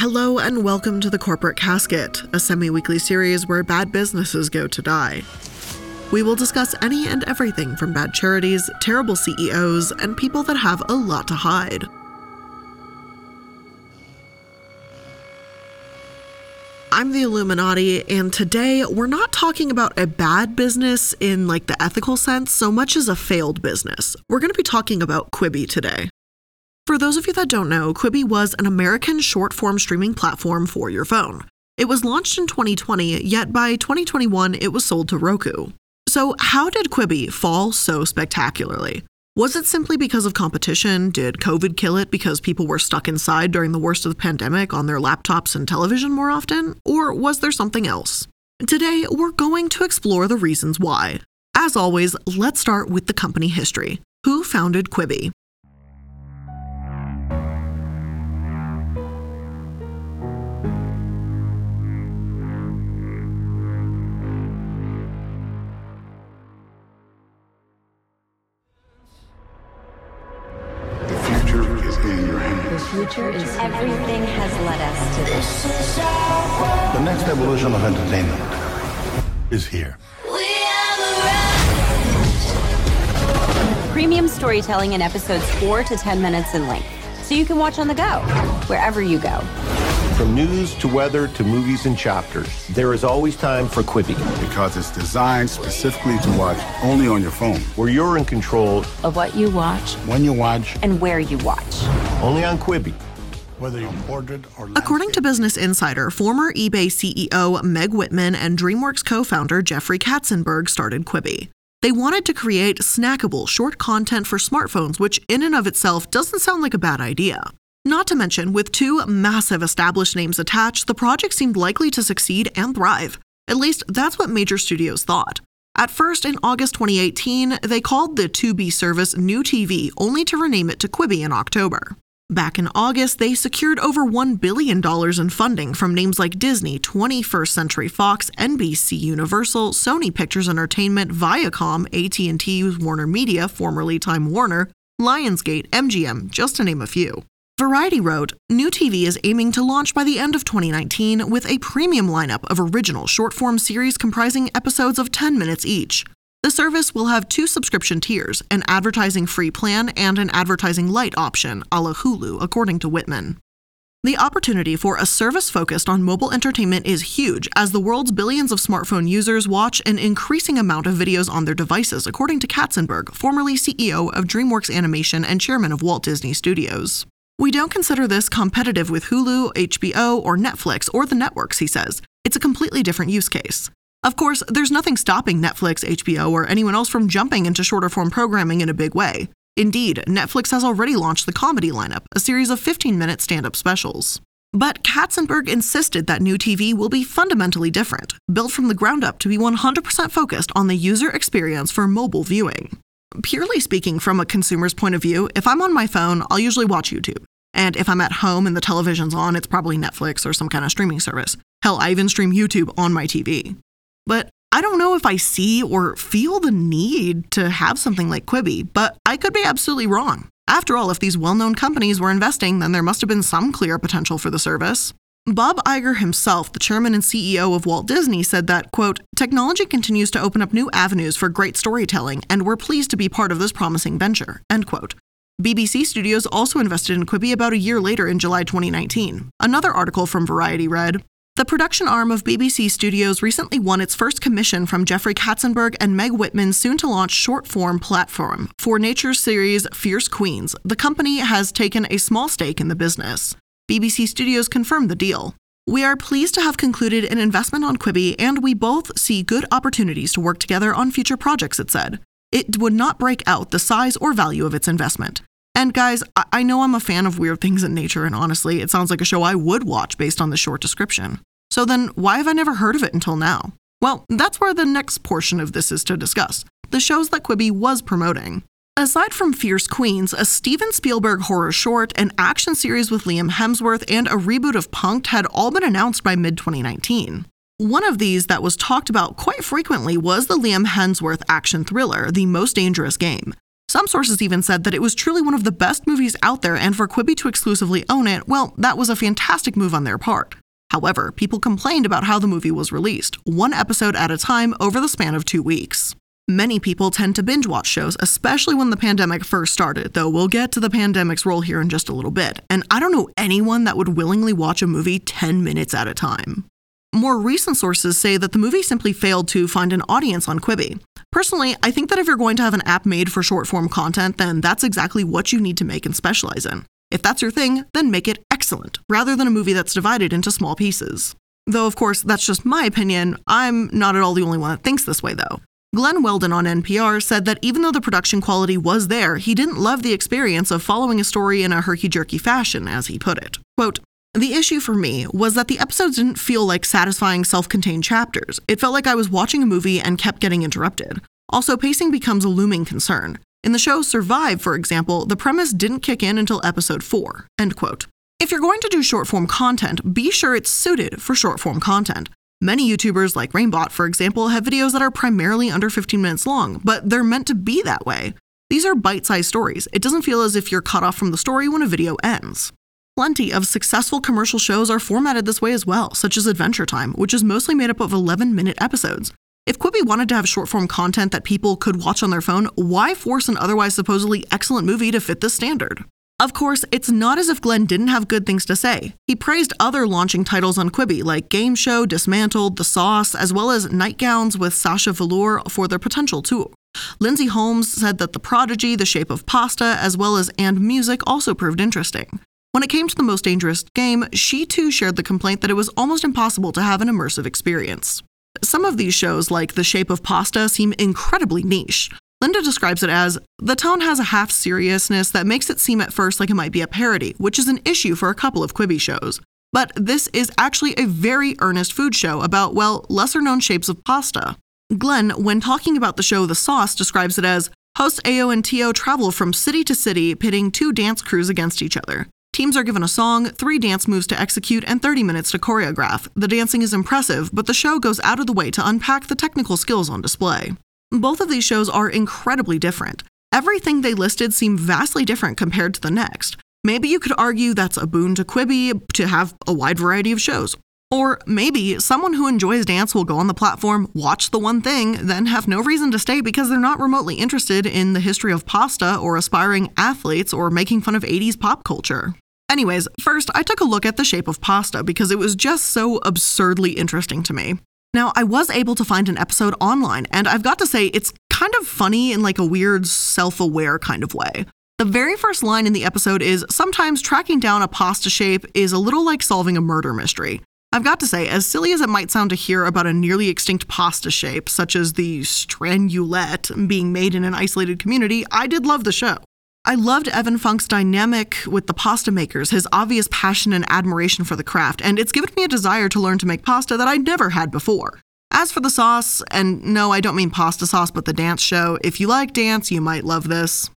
Hello, and welcome to The Corporate Casket, a semi weekly series where bad businesses go to die. We will discuss any and everything from bad charities, terrible CEOs, and people that have a lot to hide. I'm the iilluminaughtii, and today we're not talking about a bad business in like the ethical sense so much as a failed business. We're going to be talking about Quibi today. For those of you that don't know, Quibi was an American short form streaming platform for your phone. It was launched in 2020, yet by 2021 it was sold to Roku. So, how did Quibi fall so spectacularly? Was it simply because of competition? Did COVID kill it because people were stuck inside during the worst of the pandemic on their laptops and television more often? Or was there something else? Today, we're going to explore the reasons why. As always, let's start with the company history. Who founded Quibi? The next of entertainment is here. Premium storytelling in episodes 4 to 10 minutes in length. So you can watch on the go, wherever you go. From news to weather to movies and chapters, there is always time for Quibi, Because it's designed specifically to watch only on your phone. where you're in control Of what you watch When you watch, and where you watch. only on Quibi. Whether or According to. Business Insider, former eBay CEO Meg Whitman and DreamWorks co founder Jeffrey Katzenberg started Quibi. They wanted to create snackable, short content for smartphones, which in and of itself doesn't sound like a bad idea. Not to mention, with two massive established names attached, the project seemed likely to succeed and thrive. At least that's what major studios thought. At first, in August 2018, they called the 2B service New TV, only to rename it to Quibi in October. Back in August, they secured over $1 billion in funding from names like Disney, 21st Century Fox, NBC Universal, Sony Pictures Entertainment, Viacom, AT&T, Warner Media, formerly Time Warner, Lionsgate, MGM, just to name a few. Variety wrote, New TV is aiming to launch by the end of 2019 with a premium lineup of original short form series comprising episodes of 10 minutes each. The service will have two subscription tiers an advertising free plan and an advertising light option, a la Hulu, according to Whitman. The opportunity for a service focused on mobile entertainment is huge as the world's billions of smartphone users watch an increasing amount of videos on their devices, according to Katzenberg, formerly CEO of DreamWorks Animation and chairman of Walt Disney Studios. We don't consider this competitive with Hulu, HBO, or Netflix or the networks, he says. It's a completely different use case. Of course, there's nothing stopping Netflix, HBO, or anyone else from jumping into shorter form programming in a big way. Indeed, Netflix has already launched the comedy lineup, a series of 15 minute stand up specials. But Katzenberg insisted that new TV will be fundamentally different, built from the ground up to be 100% focused on the user experience for mobile viewing. Purely speaking, from a consumer's point of view, if I'm on my phone, I'll usually watch YouTube. And if I'm at home and the television's on, it's probably Netflix or some kind of streaming service. Hell, I even stream YouTube on my TV. But I don't know if I see or feel the need to have something like Quibi, but I could be absolutely wrong. After all, if these well known companies were investing, then there must have been some clear potential for the service. Bob Iger himself, the chairman and CEO of Walt Disney, said that, quote, technology continues to open up new avenues for great storytelling, and we're pleased to be part of this promising venture, end quote. BBC Studios also invested in Quibi about a year later in July 2019. Another article from Variety read The production arm of BBC Studios recently won its first commission from Jeffrey Katzenberg and Meg Whitman's soon to launch short form platform for nature series Fierce Queens. The company has taken a small stake in the business. BBC Studios confirmed the deal. We are pleased to have concluded an investment on Quibi, and we both see good opportunities to work together on future projects, it said. It would not break out the size or value of its investment. And guys, I know I'm a fan of weird things in nature, and honestly, it sounds like a show I would watch based on the short description. So then, why have I never heard of it until now? Well, that's where the next portion of this is to discuss the shows that Quibi was promoting. Aside from Fierce Queens, a Steven Spielberg horror short, an action series with Liam Hemsworth, and a reboot of Punk'd had all been announced by mid 2019. One of these that was talked about quite frequently was the Liam Hemsworth action thriller, The Most Dangerous Game. Some sources even said that it was truly one of the best movies out there, and for Quibi to exclusively own it, well, that was a fantastic move on their part. However, people complained about how the movie was released, one episode at a time over the span of two weeks. Many people tend to binge watch shows, especially when the pandemic first started, though we'll get to the pandemic's role here in just a little bit. And I don't know anyone that would willingly watch a movie 10 minutes at a time. More recent sources say that the movie simply failed to find an audience on Quibi. Personally, I think that if you're going to have an app made for short form content, then that's exactly what you need to make and specialize in. If that's your thing, then make it excellent, rather than a movie that's divided into small pieces. Though, of course, that's just my opinion. I'm not at all the only one that thinks this way, though. Glenn Weldon on NPR said that even though the production quality was there, he didn't love the experience of following a story in a herky jerky fashion, as he put it. Quote, the issue for me was that the episodes didn't feel like satisfying self contained chapters. It felt like I was watching a movie and kept getting interrupted. Also, pacing becomes a looming concern. In the show Survive, for example, the premise didn't kick in until episode 4. End quote. If you're going to do short form content, be sure it's suited for short form content. Many YouTubers, like Rainbot, for example, have videos that are primarily under 15 minutes long, but they're meant to be that way. These are bite sized stories. It doesn't feel as if you're cut off from the story when a video ends. Plenty of successful commercial shows are formatted this way as well, such as Adventure Time, which is mostly made up of 11 minute episodes. If Quibi wanted to have short form content that people could watch on their phone, why force an otherwise supposedly excellent movie to fit this standard? Of course, it's not as if Glenn didn't have good things to say. He praised other launching titles on Quibi, like Gayme Show, Dismantled, The Sauce, as well as Nightgowns with Sasha Velour for their potential too. Linda Holmes said that The Prodigy, The Shape of Pasta, as well as And Music also proved interesting. When it came to the most dangerous game, she too shared the complaint that it was almost impossible to have an immersive experience. Some of these shows, like The Shape of Pasta, seem incredibly niche. Linda describes it as the tone has a half seriousness that makes it seem at first like it might be a parody, which is an issue for a couple of Quibi shows. But this is actually a very earnest food show about, well, lesser known shapes of pasta. Glenn, when talking about the show The Sauce, describes it as host AO and Tio travel from city to city, pitting two dance crews against each other. Teams are given a song, three dance moves to execute, and 30 minutes to choreograph. The dancing is impressive, but the show goes out of the way to unpack the technical skills on display. Both of these shows are incredibly different. Everything they listed seem vastly different compared to the next. Maybe you could argue that's a boon to Quibi to have a wide variety of shows. Or maybe someone who enjoys dance will go on the platform, watch the one thing, then have no reason to stay because they're not remotely interested in the history of pasta or aspiring athletes or making fun of 80s pop culture. Anyways, first, I took a look at the shape of pasta because it was just so absurdly interesting to me. Now, I was able to find an episode online, and I've got to say, it's kind of funny in like a weird, self aware kind of way. The very first line in the episode is Sometimes tracking down a pasta shape is a little like solving a murder mystery. I've got to say, as silly as it might sound to hear about a nearly extinct pasta shape, such as the stranulette being made in an isolated community, I did love the show. I loved Evan Funke's dynamic with the pasta makers, his obvious passion and admiration for the craft, and it's given me a desire to learn to make pasta that I'd never had before. As for the sauce, and no, I don't mean pasta sauce, but the dance show, if you like dance, you might love this.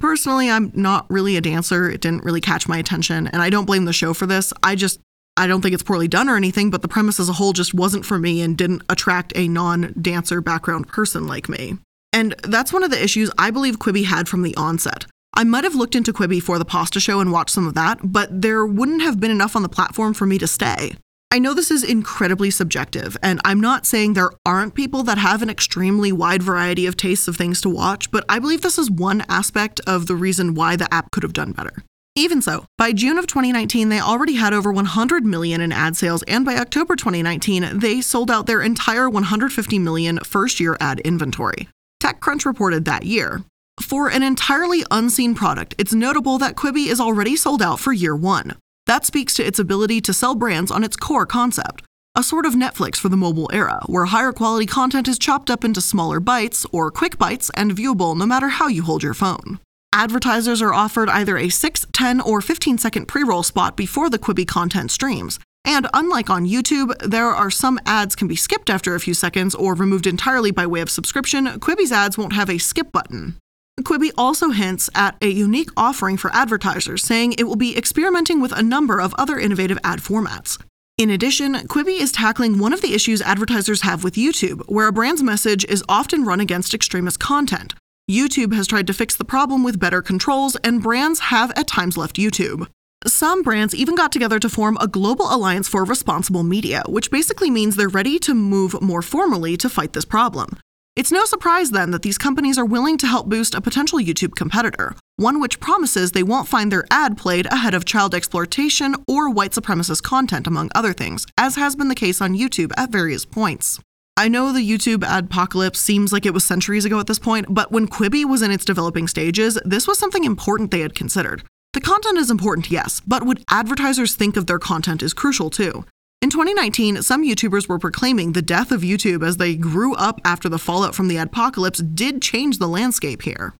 Personally, I'm not really a dancer. It didn't really catch my attention, and I don't blame the show for this. I just, I don't think it's poorly done or anything, but the premise as a whole just wasn't for me and didn't attract a non dancer background person like me. And that's one of the issues I believe Quibi had from the onset. I might have looked into Quibi for the pasta show and watched some of that, but there wouldn't have been enough on the platform for me to stay. I know this is incredibly subjective, and I'm not saying there aren't people that have an extremely wide variety of tastes of things to watch, but I believe this is one aspect of the reason why the app could have done better. Even so, by June of 2019, they already had over 100 million in ad sales, and by October 2019, they sold out their entire 150 million first year ad inventory. TechCrunch reported that year. For an entirely unseen product, it's notable that Quibi is already sold out for year one. That speaks to its ability to sell brands on its core concept, a sort of Netflix for the mobile era, where higher quality content is chopped up into smaller bites or quick bites and viewable no matter how you hold your phone. Advertisers are offered either a 6, 10, or 15 second pre roll spot before the Quibi content streams. And unlike on YouTube, there are some ads can be skipped after a few seconds or removed entirely by way of subscription. Quibi's ads won't have a skip button. Quibi also hints at a unique offering for advertisers, saying it will be experimenting with a number of other innovative ad formats. In addition, Quibi is tackling one of the issues advertisers have with YouTube, where a brand's message is often run against extremist content. YouTube has tried to fix the problem with better controls, and brands have at times left YouTube. Some brands even got together to form a global alliance for responsible media, which basically means they're ready to move more formally to fight this problem. It's no surprise then that these companies are willing to help boost a potential YouTube competitor, one which promises they won't find their ad played ahead of child exploitation or white supremacist content, among other things, as has been the case on YouTube at various points. I know the YouTube adpocalypse seems like it was centuries ago at this point, but when Quibi was in its developing stages, this was something important they had considered. The content is important, yes, but what advertisers think of their content is crucial too. In 2019, some YouTubers were proclaiming the death of YouTube as they grew up after the fallout from the adpocalypse did change the landscape here.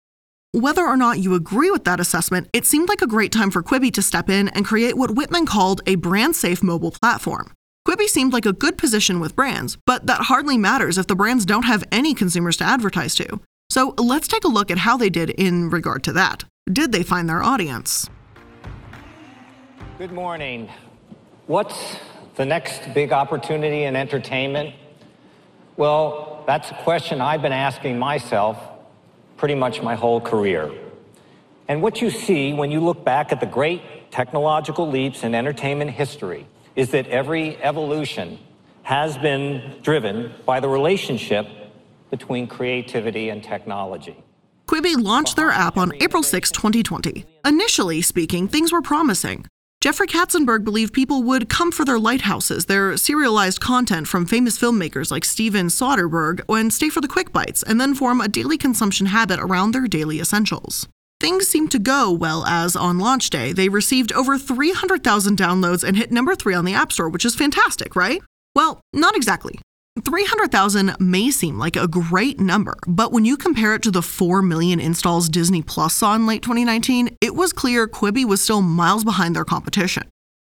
Whether or not you agree with that assessment, it seemed like a great time for Quibi to step in and create what Whitman called a brand safe mobile platform. Quibi seemed like a good position with brands, but that hardly matters if the brands don't have any consumers to advertise to. So let's take a look at how they did in regard to that. Did they find their audience? Good morning. What's the next big opportunity in entertainment? Well, that's a question I've been asking myself pretty much my whole career. And what you see when you look back at the great technological leaps in entertainment history is that every evolution has been driven by the relationship between creativity and technology. Quibi launched their app on April 6, 2020. Initially speaking, things were promising. Jeffrey Katzenberg believed people would come for their lighthouses, their serialized content from famous filmmakers like Steven Soderbergh, and stay for the quick bites, and then form a daily consumption habit around their daily essentials. Things seemed to go well as on launch day, they received over 300,000 downloads and hit number three on the App Store, which is fantastic, right? Well, not exactly. 300,000 may seem like a great number, but when you compare it to the 4 million installs Disney Plus saw in late 2019, it was clear Quibi was still miles behind their competition.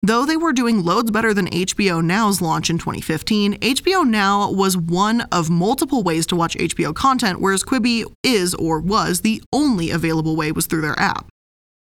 Though they were doing loads better than HBO Now's launch in 2015, HBO Now was one of multiple ways to watch HBO content, whereas Quibi is or was the only available way was through their app.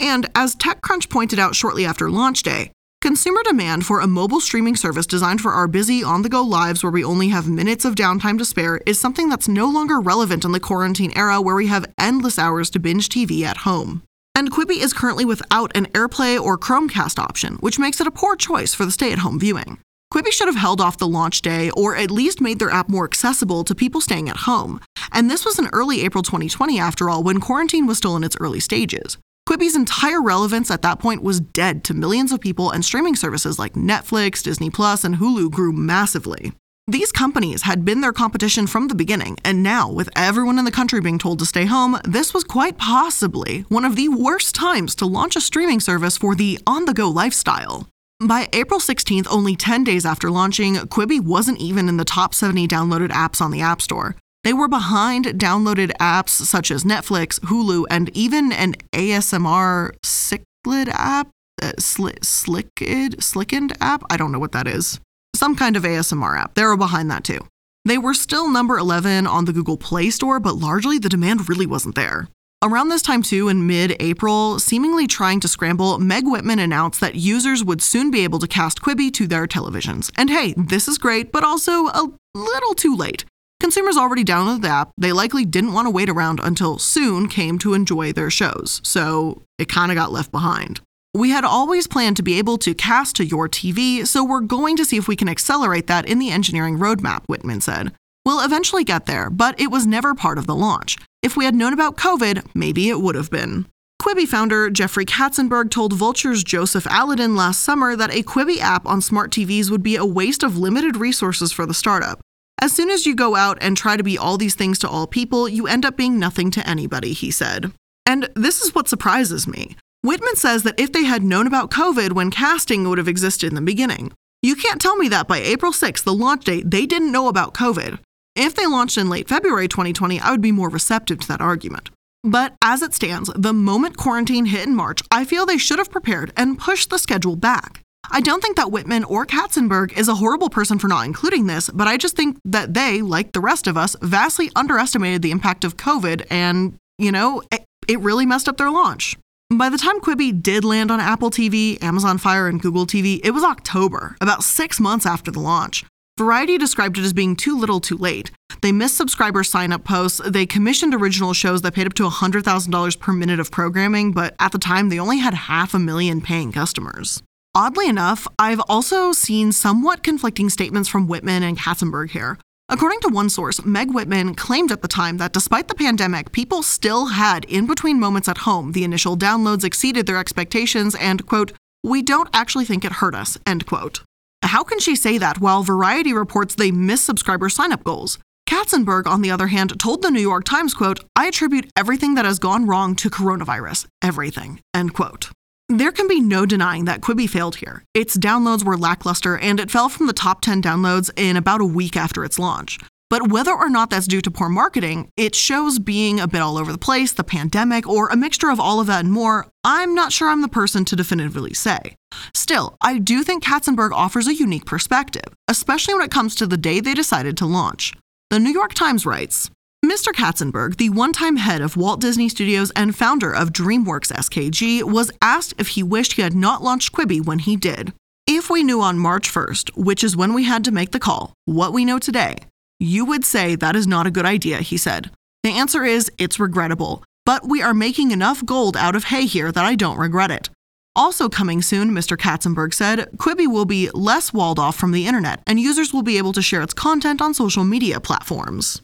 And as TechCrunch pointed out shortly after launch day, consumer demand for a mobile streaming service designed for our busy on the go lives where we only have minutes of downtime to spare is something that's no longer relevant in the quarantine era where we have endless hours to binge TV at home. And Quibi is currently without an AirPlay or Chromecast option, which makes it a poor choice for the stay at home viewing. Quibi should have held off the launch day or at least made their app more accessible to people staying at home. And this was in early April 2020, after all, when quarantine was still in its early stages. Quibi's entire relevance at that point was dead to millions of people, and streaming services like Netflix, Disney Plus, and Hulu grew massively. These companies had been their competition from the beginning, and now, with everyone in the country being told to stay home, this was quite possibly one of the worst times to launch a streaming service for the on the go lifestyle. By April 16th, only 10 days after launching, Quibi wasn't even in the top 70 downloaded apps on the App Store. They were behind downloaded apps such as Netflix, Hulu, and even an ASMR cichlid app, uh, sli- slicked, slickened app. I don't know what that is some kind of ASMR app. They were behind that too. They were still number 11 on the Google Play Store, but largely the demand really wasn't there. Around this time, too, in mid April, seemingly trying to scramble, Meg Whitman announced that users would soon be able to cast Quibi to their televisions. And hey, this is great, but also a little too late. Consumers already downloaded the app, they likely didn't want to wait around until soon came to enjoy their shows, so it kind of got left behind. We had always planned to be able to cast to your TV, so we're going to see if we can accelerate that in the engineering roadmap, Whitman said. We'll eventually get there, but it was never part of the launch. If we had known about COVID, maybe it would have been. Quibi founder Jeffrey Katzenberg told Vulture's Josef Adalian last summer that a Quibi app on smart TVs would be a waste of limited resources for the startup. As soon as you go out and try to be all these things to all people, you end up being nothing to anybody, he said. And this is what surprises me. Whitman says that if they had known about COVID when casting would have existed in the beginning. You can't tell me that by April 6th, the launch date, they didn't know about COVID. If they launched in late February 2020, I would be more receptive to that argument. But as it stands, the moment quarantine hit in March, I feel they should have prepared and pushed the schedule back. I don't think that Whitman or Katzenberg is a horrible person for not including this, but I just think that they, like the rest of us, vastly underestimated the impact of COVID and, you know, it, it really messed up their launch. By the time Quibi did land on Apple TV, Amazon Fire, and Google TV, it was October, about six months after the launch. Variety described it as being too little too late. They missed subscriber sign up posts, they commissioned original shows that paid up to $100,000 per minute of programming, but at the time they only had half a million paying customers. Oddly enough, I've also seen somewhat conflicting statements from Whitman and Katzenberg here. According to one source, Meg Whitman claimed at the time that despite the pandemic, people still had in between moments at home. The initial downloads exceeded their expectations, and, quote, we don't actually think it hurt us, end quote. How can she say that while Variety reports they missed subscriber sign-up goals? Katzenberg, on the other hand, told the New York Times, quote, I attribute everything that has gone wrong to coronavirus. Everything, end quote. There can be no denying that Quibi failed here. Its downloads were lackluster and it fell from the top 10 downloads in about a week after its launch. But whether or not that's due to poor marketing, it shows being a bit all over the place, the pandemic, or a mixture of all of that and more, I'm not sure I'm the person to definitively say. Still, I do think Katzenberg offers a unique perspective, especially when it comes to the day they decided to launch. The New York Times writes Mr. Katzenberg, the one time head of Walt Disney Studios and founder of DreamWorks SKG, was asked if he wished he had not launched Quibi when he did. If we knew on March 1st, which is when we had to make the call, what we know today, you would say that is not a good idea, he said. The answer is it's regrettable, but we are making enough gold out of hay here that I don't regret it. Also coming soon, Mr. Katzenberg said, Quibi will be less walled off from the internet, and users will be able to share its content on social media platforms.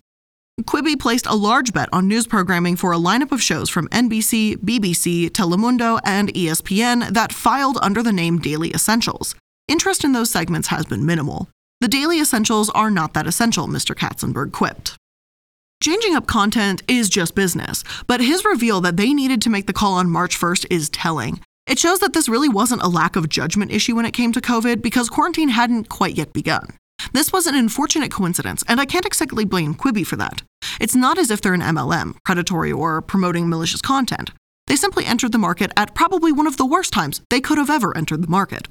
Quibi placed a large bet on news programming for a lineup of shows from NBC, BBC, Telemundo, and ESPN that filed under the name Daily Essentials. Interest in those segments has been minimal. The Daily Essentials are not that essential, Mr. Katzenberg quipped. Changing up content is just business, but his reveal that they needed to make the call on March 1st is telling. It shows that this really wasn't a lack of judgment issue when it came to COVID because quarantine hadn't quite yet begun. This was an unfortunate coincidence, and I can't exactly blame Quibi for that. It's not as if they're an MLM, predatory, or promoting malicious content. They simply entered the market at probably one of the worst times they could have ever entered the market.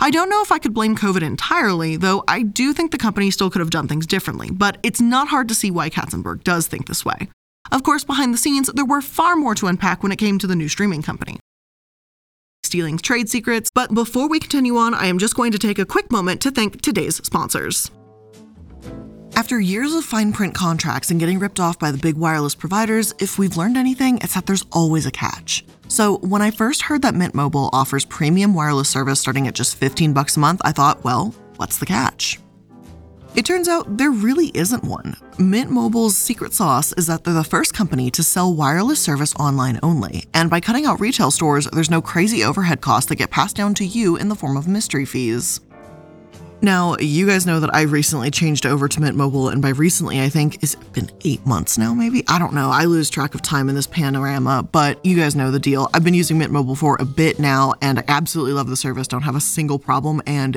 I don't know if I could blame COVID entirely, though I do think the company still could have done things differently, but it's not hard to see why Katzenberg does think this way. Of course, behind the scenes, there were far more to unpack when it came to the new streaming company stealing trade secrets. But before we continue on, I am just going to take a quick moment to thank today's sponsors. After years of fine print contracts and getting ripped off by the big wireless providers, if we've learned anything, it's that there's always a catch. So, when I first heard that Mint Mobile offers premium wireless service starting at just 15 bucks a month, I thought, well, what's the catch? It turns out there really isn't one. Mint Mobile's secret sauce is that they're the first company to sell wireless service online only, and by cutting out retail stores, there's no crazy overhead costs that get passed down to you in the form of mystery fees. Now, you guys know that I recently changed over to Mint Mobile, and by recently, I think it's been eight months now, maybe? I don't know. I lose track of time in this panorama, but you guys know the deal. I've been using Mint Mobile for a bit now, and I absolutely love the service, don't have a single problem, and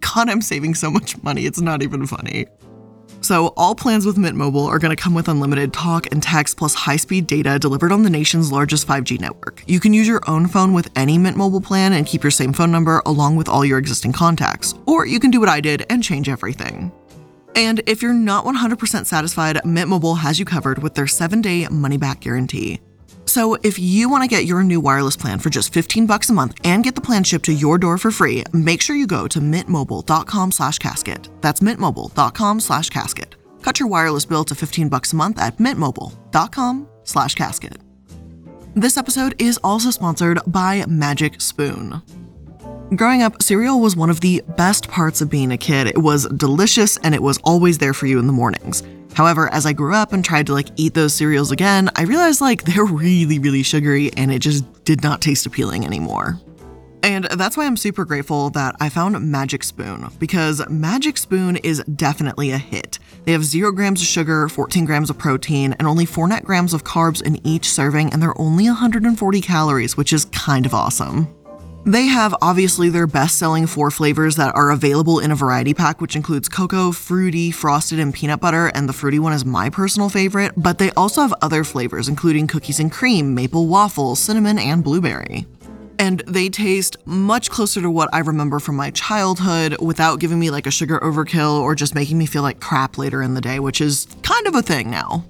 God, I'm saving so much money. It's not even funny. So, all plans with Mint Mobile are going to come with unlimited talk and text plus high speed data delivered on the nation's largest 5G network. You can use your own phone with any Mint Mobile plan and keep your same phone number along with all your existing contacts. Or you can do what I did and change everything. And if you're not 100% satisfied, Mint Mobile has you covered with their 7 day money back guarantee. So if you want to get your new wireless plan for just 15 bucks a month and get the plan shipped to your door for free, make sure you go to mintmobile.com slash casket. That's mintmobile.com slash casket. Cut your wireless bill to 15 bucks a month at mintmobile.com slash casket. This episode is also sponsored by Magic Spoon. Growing up, cereal was one of the best parts of being a kid. It was delicious and it was always there for you in the mornings. However, as I grew up and tried to like eat those cereals again, I realized like they're really, really sugary and it just did not taste appealing anymore. And that's why I'm super grateful that I found Magic Spoon, because Magic Spoon is definitely a hit. They have 0 grams of sugar, 14 grams of protein, and only 4 net grams of carbs in each serving, and they're only 140 calories, which is kind of awesome. They have obviously their best selling four flavors that are available in a variety pack, which includes cocoa, fruity, frosted, and peanut butter, and the fruity one is my personal favorite, but they also have other flavors, including cookies and cream, maple waffle, cinnamon, and blueberry. And they taste much closer to what I remember from my childhood without giving me like a sugar overkill or just making me feel like crap later in the day, which is kind of a thing now.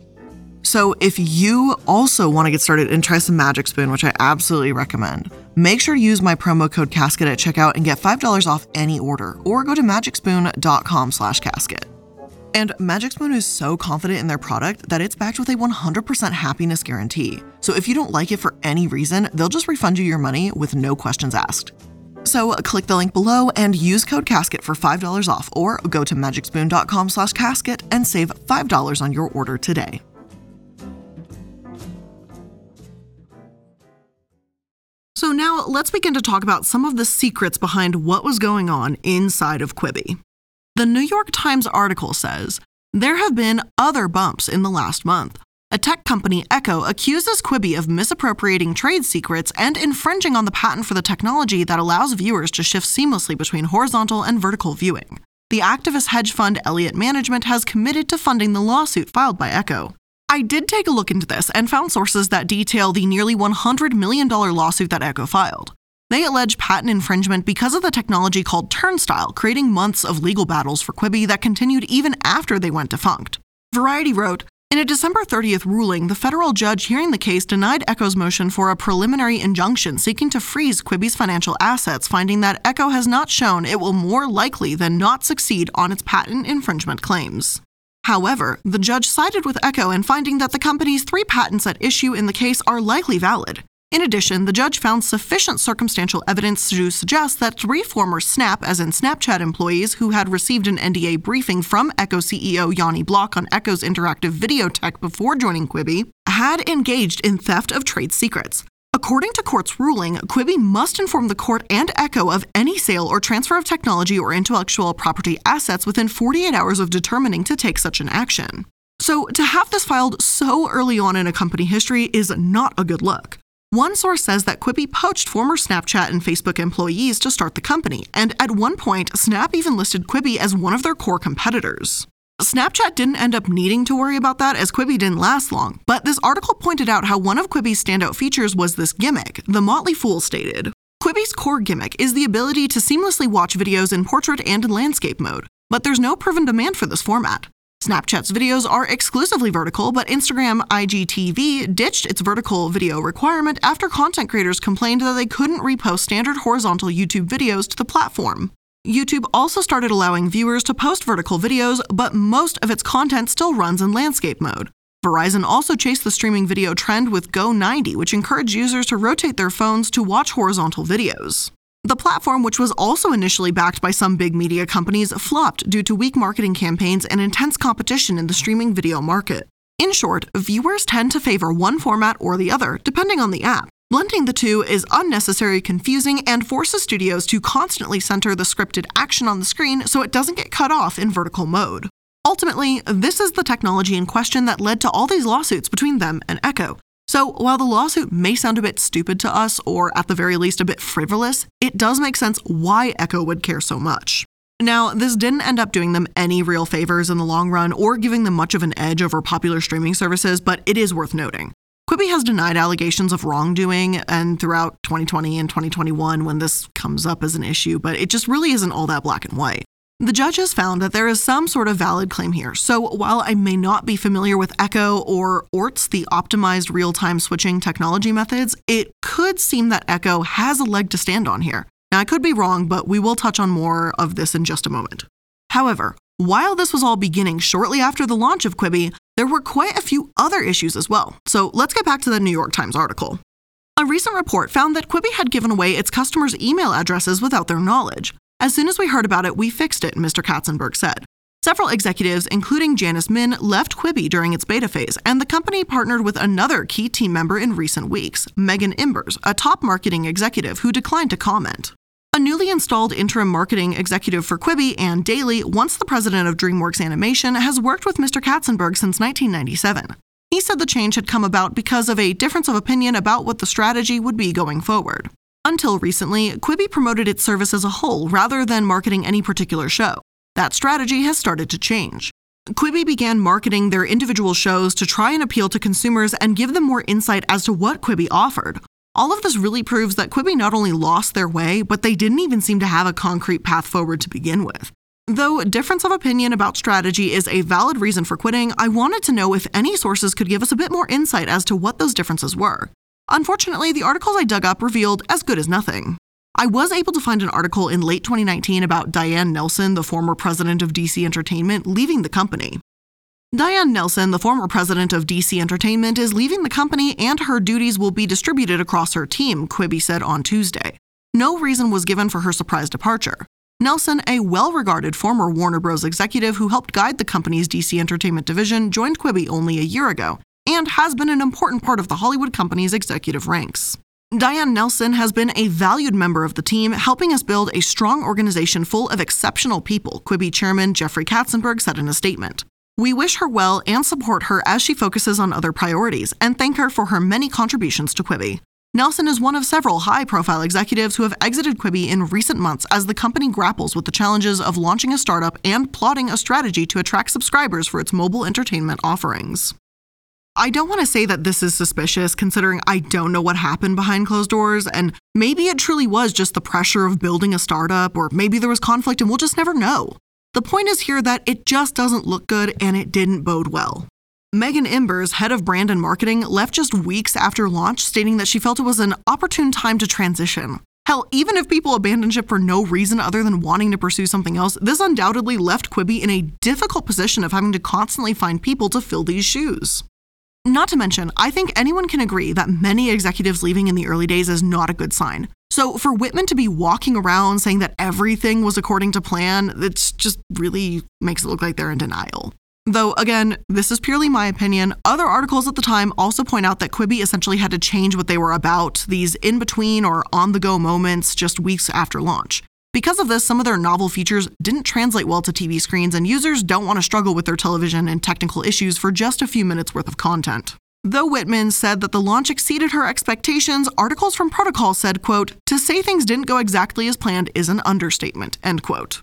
So, if you also want to get started and try some Magic Spoon, which I absolutely recommend, Make sure to use my promo code CASKET at checkout and get $5 off any order, or go to magicspoon.com slash casket. And Magic Spoon is so confident in their product that it's backed with a 100% happiness guarantee. So if you don't like it for any reason, they'll just refund you your money with no questions asked. So click the link below and use code CASKET for $5 off or go to magicspoon.com slash casket and save $5 on your order today. So now let's begin to talk about some of the secrets behind what was going on inside of Quibi. The New York Times article says there have been other bumps in the last month. A tech company, Eko, accuses Quibi of misappropriating trade secrets and infringing on the patent for the technology that allows viewers to shift seamlessly between horizontal and vertical viewing. The activist hedge fund Elliott Management has committed to funding the lawsuit filed by Eko. I did take a look into this and found sources that detail the nearly $100 million lawsuit that Eko filed. They allege patent infringement because of the technology called Turnstile, creating months of legal battles for Quibi that continued even after they went defunct. Variety wrote, in a December 30th ruling, the federal judge hearing the case denied Eko's motion for a preliminary injunction seeking to freeze Quibi's financial assets, finding that Echo has not shown it will more likely than not succeed on its patent infringement claims. However, the judge sided with Eko in finding that the company's three patents at issue in the case are likely valid. In addition, the judge found sufficient circumstantial evidence to suggest that three former Snap, as in Snapchat employees who had received an NDA briefing from Eko CEO Yoni Bloch on Eko's interactive video tech before joining Quibi, had engaged in theft of trade secrets. According to court's ruling, Quibi must inform the court and Eko of any sale or transfer of technology or intellectual property assets within 48 hours of determining to take such an action. So, to have this filed so early on in a company history is not a good look. One source says that Quibi poached former Snapchat and Facebook employees to start the company, and at one point, Snap even listed Quibi as one of their core competitors. Snapchat didn't end up needing to worry about that as Quibi didn't last long, but this article pointed out how one of Quibi's standout features was this gimmick, the Motley Fool stated. Quibi's core gimmick is the ability to seamlessly watch videos in portrait and in landscape mode, but there's no proven demand for this format. Snapchat's videos are exclusively vertical, but Instagram IGTV ditched its vertical video requirement after content creators complained that they couldn't repost standard horizontal YouTube videos to the platform. YouTube also started allowing viewers to post vertical videos, but most of its content still runs in landscape mode. Verizon also chased the streaming video trend with Go 90, which encouraged users to rotate their phones to watch horizontal videos. The platform, which was also initially backed by some big media companies, flopped due to weak marketing campaigns and intense competition in the streaming video market. In short, viewers tend to favor one format or the other, depending on the app. Blending the two is unnecessary, confusing, and forces studios to constantly center the scripted action on the screen so it doesn't get cut off in vertical mode. Ultimately, this is the technology in question that led to all these lawsuits between them and Eko. So, while the lawsuit may sound a bit stupid to us, or at the very least a bit frivolous, it does make sense why Eko would care so much. Now, this didn't end up doing them any real favors in the long run or giving them much of an edge over popular streaming services, but it is worth noting. Quibi has denied allegations of wrongdoing and throughout 2020 and 2021 when this comes up as an issue, but it just really isn't all that black and white. The judge has found that there is some sort of valid claim here. So while I may not be familiar with Eko or ORTS, the optimized real time switching technology methods, it could seem that Eko has a leg to stand on here. Now, I could be wrong, but we will touch on more of this in just a moment. However, while this was all beginning shortly after the launch of Quibi, there were quite a few other issues as well. So let's get back to the New York Times article. A recent report found that Quibi had given away its customers' email addresses without their knowledge. As soon as we heard about it, we fixed it, Mr. Katzenberg said. Several executives, including Janice Min, left Quibi during its beta phase, and the company partnered with another key team member in recent weeks, Megan Imbres, a top marketing executive who declined to comment. A newly installed interim marketing executive for Quibi, Ann Daly, once the president of DreamWorks Animation, has worked with Mr. Katzenberg since 1997. He said the change had come about because of a difference of opinion about what the strategy would be going forward. Until recently, Quibi promoted its service as a whole rather than marketing any particular show. That strategy has started to change. Quibi began marketing their individual shows to try and appeal to consumers and give them more insight as to what Quibi offered, all of this really proves that Quibi not only lost their way, but they didn't even seem to have a concrete path forward to begin with. Though difference of opinion about strategy is a valid reason for quitting, I wanted to know if any sources could give us a bit more insight as to what those differences were. Unfortunately, the articles I dug up revealed as good as nothing. I was able to find an article in late 2019 about Diane Nelson, the former president of DC Entertainment, leaving the company. Diane Nelson, the former president of DC Entertainment, is leaving the company and her duties will be distributed across her team, Quibi said on Tuesday. No reason was given for her surprise departure. Nelson, a well regarded former Warner Bros. executive who helped guide the company's DC Entertainment division, joined Quibi only a year ago and has been an important part of the Hollywood company's executive ranks. Diane Nelson has been a valued member of the team, helping us build a strong organization full of exceptional people, Quibi chairman Jeffrey Katzenberg said in a statement. We wish her well and support her as she focuses on other priorities, and thank her for her many contributions to Quibi. Nelson is one of several high profile executives who have exited Quibi in recent months as the company grapples with the challenges of launching a startup and plotting a strategy to attract subscribers for its mobile entertainment offerings. I don't want to say that this is suspicious considering I don't know what happened behind closed doors, and maybe it truly was just the pressure of building a startup, or maybe there was conflict and we'll just never know. The point is here that it just doesn't look good and it didn't bode well. Megan Imbres, head of brand and marketing, left just weeks after launch, stating that she felt it was an opportune time to transition. Hell, even if people abandon ship for no reason other than wanting to pursue something else, this undoubtedly left Quibi in a difficult position of having to constantly find people to fill these shoes. Not to mention, I think anyone can agree that many executives leaving in the early days is not a good sign. So for Whitman to be walking around saying that everything was according to plan, it's just really makes it look like they're in denial. Though, again, this is purely my opinion. Other articles at the time also point out that Quibi essentially had to change what they were about, these in between or on the go moments just weeks after launch. Because of this, some of their novel features didn't translate well to TV screens, and users don't want to struggle with their television and technical issues for just a few minutes worth of content. Though Whitman said that the launch exceeded her expectations, articles from Protocol said, quote, to say things didn't go exactly as planned is an understatement, end quote.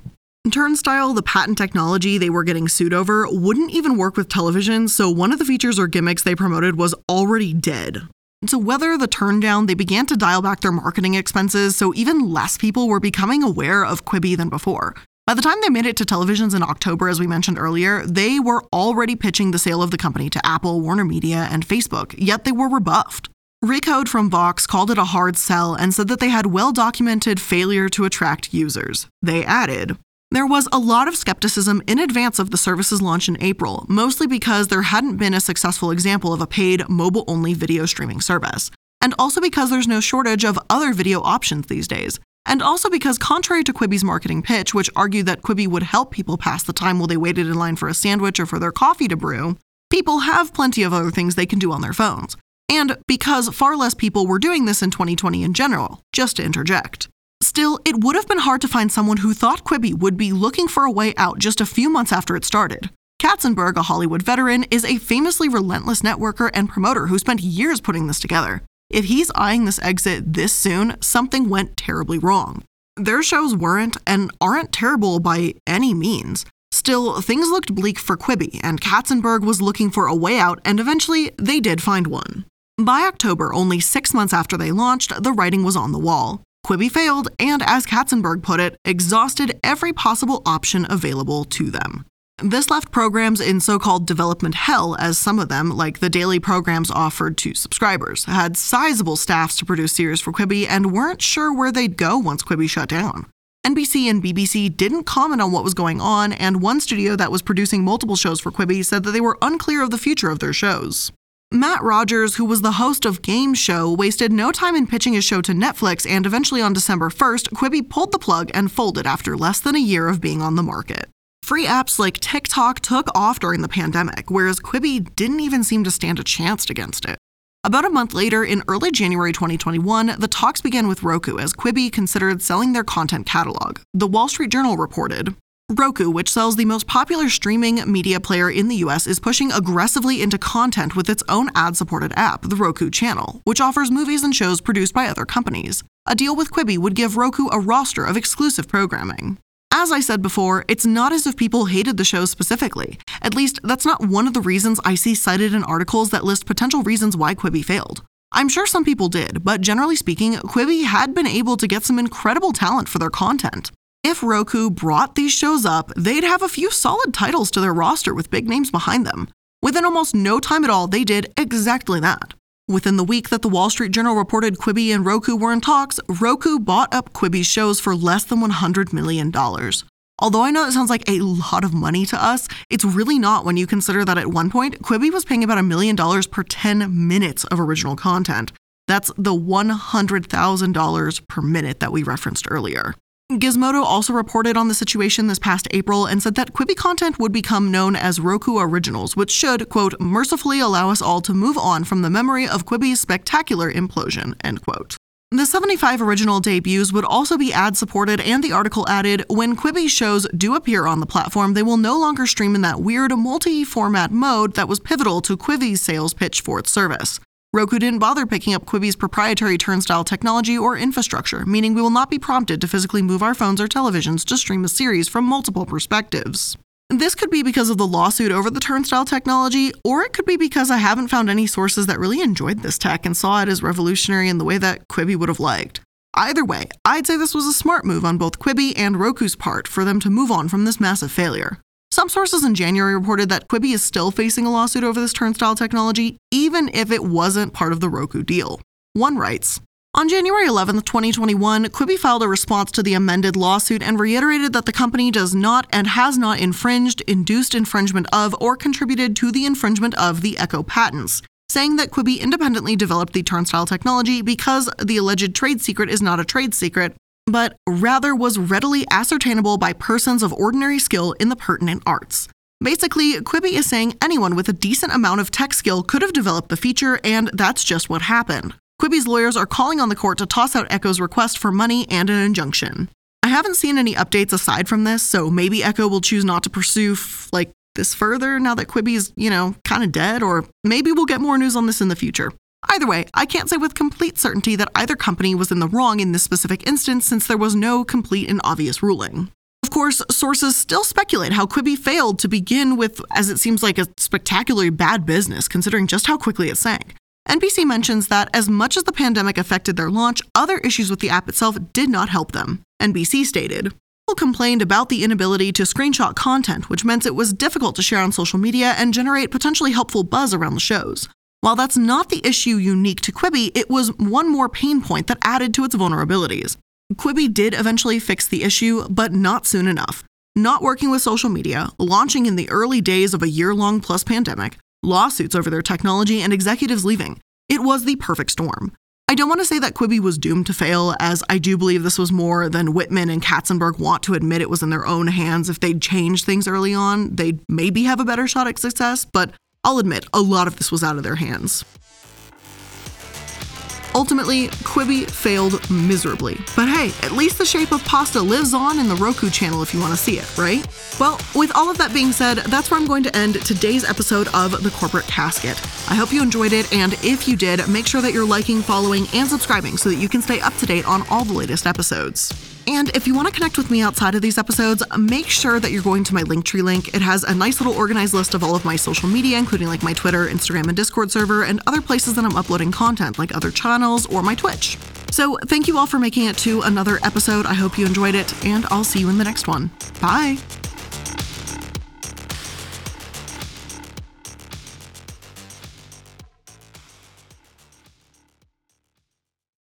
Turnstile, the patent technology they were getting sued over, wouldn't even work with television, so one of the features or gimmicks they promoted was already dead. To weather the turndown, they began to dial back their marketing expenses, so even less people were becoming aware of Quibi than before. By the time they made it to televisions in October, as we mentioned earlier, they were already pitching the sale of the company to Apple, Warner Media, and Facebook, yet they were rebuffed. Recode from Vox called it a hard sell and said that they had well documented failure to attract users. They added, there was a lot of skepticism in advance of the service's launch in April, mostly because there hadn't been a successful example of a paid mobile only video streaming service, and also because there's no shortage of other video options these days. And also because, contrary to Quibi's marketing pitch, which argued that Quibi would help people pass the time while they waited in line for a sandwich or for their coffee to brew, people have plenty of other things they can do on their phones. And because far less people were doing this in 2020 in general, just to interject. Still, it would have been hard to find someone who thought Quibi would be looking for a way out just a few months after it started. Katzenberg, a Hollywood veteran, is a famously relentless networker and promoter who spent years putting this together. If he's eyeing this exit this soon, something went terribly wrong. Their shows weren't and aren't terrible by any means. Still, things looked bleak for Quibi, and Katzenberg was looking for a way out, and eventually they did find one. By October, only six months after they launched, the writing was on the wall. Quibi failed and, as Katzenberg put it, exhausted every possible option available to them. This left programs in so called development hell, as some of them, like the daily programs offered to subscribers, had sizable staffs to produce series for Quibi and weren't sure where they'd go once Quibi shut down. NBC and BBC didn't comment on what was going on, and one studio that was producing multiple shows for Quibi said that they were unclear of the future of their shows. Matt Rogers, who was the host of Gayme Show, wasted no time in pitching his show to Netflix, and eventually on December 1st, Quibi pulled the plug and folded after less than a year of being on the market. Free apps like TikTok took off during the pandemic, whereas Quibi didn't even seem to stand a chance against it. About a month later, in early January 2021, the talks began with Roku as Quibi considered selling their content catalog. The Wall Street Journal reported Roku, which sells the most popular streaming media player in the US, is pushing aggressively into content with its own ad supported app, the Roku Channel, which offers movies and shows produced by other companies. A deal with Quibi would give Roku a roster of exclusive programming. As I said before, it's not as if people hated the show specifically. At least, that's not one of the reasons I see cited in articles that list potential reasons why Quibi failed. I'm sure some people did, but generally speaking, Quibi had been able to get some incredible talent for their content. If Roku brought these shows up, they'd have a few solid titles to their roster with big names behind them. Within almost no time at all, they did exactly that. Within the week that the Wall Street Journal reported Quibi and Roku were in talks, Roku bought up Quibi's shows for less than $100 million. Although I know it sounds like a lot of money to us, it's really not when you consider that at one point, Quibi was paying about a million dollars per 10 minutes of original content. That's the $100,000 per minute that we referenced earlier. Gizmodo also reported on the situation this past April and said that Quibi content would become known as Roku Originals, which should, quote, mercifully allow us all to move on from the memory of Quibi's spectacular implosion, end quote. The 75 original debuts would also be ad supported, and the article added when Quibi shows do appear on the platform, they will no longer stream in that weird multi format mode that was pivotal to Quibi's sales pitch for its service. Roku didn't bother picking up Quibi's proprietary turnstile technology or infrastructure, meaning we will not be prompted to physically move our phones or televisions to stream a series from multiple perspectives. This could be because of the lawsuit over the turnstile technology, or it could be because I haven't found any sources that really enjoyed this tech and saw it as revolutionary in the way that Quibi would have liked. Either way, I'd say this was a smart move on both Quibi and Roku's part for them to move on from this massive failure. Some sources in January reported that Quibi is still facing a lawsuit over this turnstile technology, even if it wasn't part of the Roku deal. One writes, on January 11, 2021, Quibi filed a response to the amended lawsuit and reiterated that the company does not and has not infringed, induced infringement of, or contributed to the infringement of the Eko patents, saying that Quibi independently developed the turnstile technology because the alleged trade secret is not a trade secret, but rather was readily ascertainable by persons of ordinary skill in the pertinent arts. Basically, Quibi is saying anyone with a decent amount of tech skill could have developed the feature, and that's just what happened. Quibi's lawyers are calling on the court to toss out Eko's request for money and an injunction. I haven't seen any updates aside from this, so maybe Eko will choose not to pursue f- like this further now that Quibi's, you know, kind of dead, or maybe we'll get more news on this in the future. Either way, I can't say with complete certainty that either company was in the wrong in this specific instance since there was no complete and obvious ruling. Of course, sources still speculate how Quibi failed to begin with, as it seems like a spectacularly bad business considering just how quickly it sank. NBC mentions that as much as the pandemic affected their launch, other issues with the app itself did not help them. NBC stated, People complained about the inability to screenshot content, which meant it was difficult to share on social media and generate potentially helpful buzz around the shows. While that's not the issue unique to Quibi, it was one more pain point that added to its vulnerabilities. Quibi did eventually fix the issue, but not soon enough. Not working with social media, launching in the early days of a year long plus pandemic, lawsuits over their technology, and executives leaving. It was the perfect storm. I don't want to say that Quibi was doomed to fail, as I do believe this was more than Whitman and Katzenberg want to admit it was in their own hands. If they'd changed things early on, they'd maybe have a better shot at success, but I'll admit, a lot of this was out of their hands. Ultimately, Quibi failed miserably. But hey, at least the shape of pasta lives on in the Roku channel if you want to see it, right? Well, with all of that being said, that's where I'm going to end today's episode of The Corporate Casket. I hope you enjoyed it, and if you did, make sure that you're liking, following, and subscribing so that you can stay up to date on all the latest episodes. And if you want to connect with me outside of these episodes, make sure that you're going to my Linktree link. It has a nice little organized list of all of my social media, including like my Twitter, Instagram, and Discord server, and other places that I'm uploading content, like other channels or my Twitch. So thank you all for making it to another episode. I hope you enjoyed it, and I'll see you in the next one. Bye.